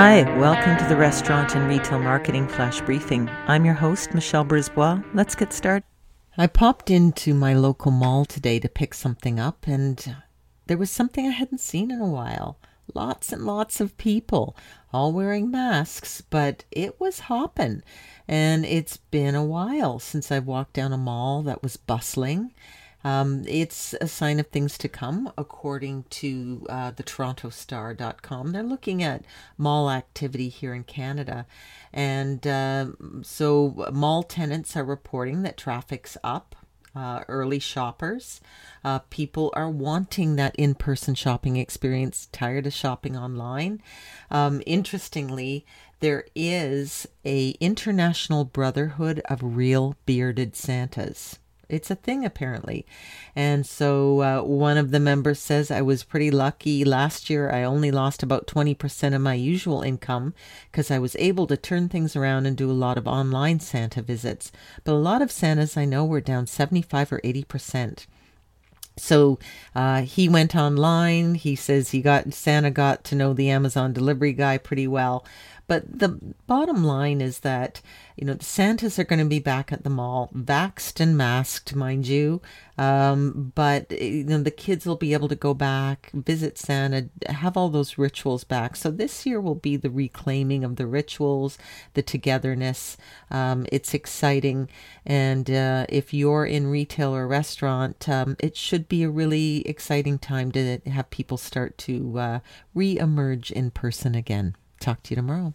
Hi, welcome to the Restaurant and Retail Marketing Flash Briefing. I'm your host, Michelle Brisbois. Let's get started. I popped into my local mall today to pick something up, and there was something I hadn't seen in a while. Lots and lots of people, all wearing masks, but it was hopping. And it's been a while since I've walked down a mall that was bustling um, it's a sign of things to come, according to uh, the TorontoStar.com. They're looking at mall activity here in Canada. And uh, so, mall tenants are reporting that traffic's up. Uh, early shoppers. Uh, people are wanting that in person shopping experience, tired of shopping online. Um, interestingly, there is a international brotherhood of real bearded Santas. It's a thing apparently. And so uh, one of the members says, I was pretty lucky. Last year, I only lost about 20% of my usual income because I was able to turn things around and do a lot of online Santa visits. But a lot of Santas I know were down 75 or 80%. So uh, he went online. He says he got Santa got to know the Amazon delivery guy pretty well. But the bottom line is that, you know, the Santas are going to be back at the mall, vaxed and masked, mind you. Um, but, you know, the kids will be able to go back, visit Santa, have all those rituals back. So this year will be the reclaiming of the rituals, the togetherness. Um, it's exciting. And uh, if you're in retail or restaurant, um, it should be a really exciting time to have people start to uh, re emerge in person again. Talk to you tomorrow.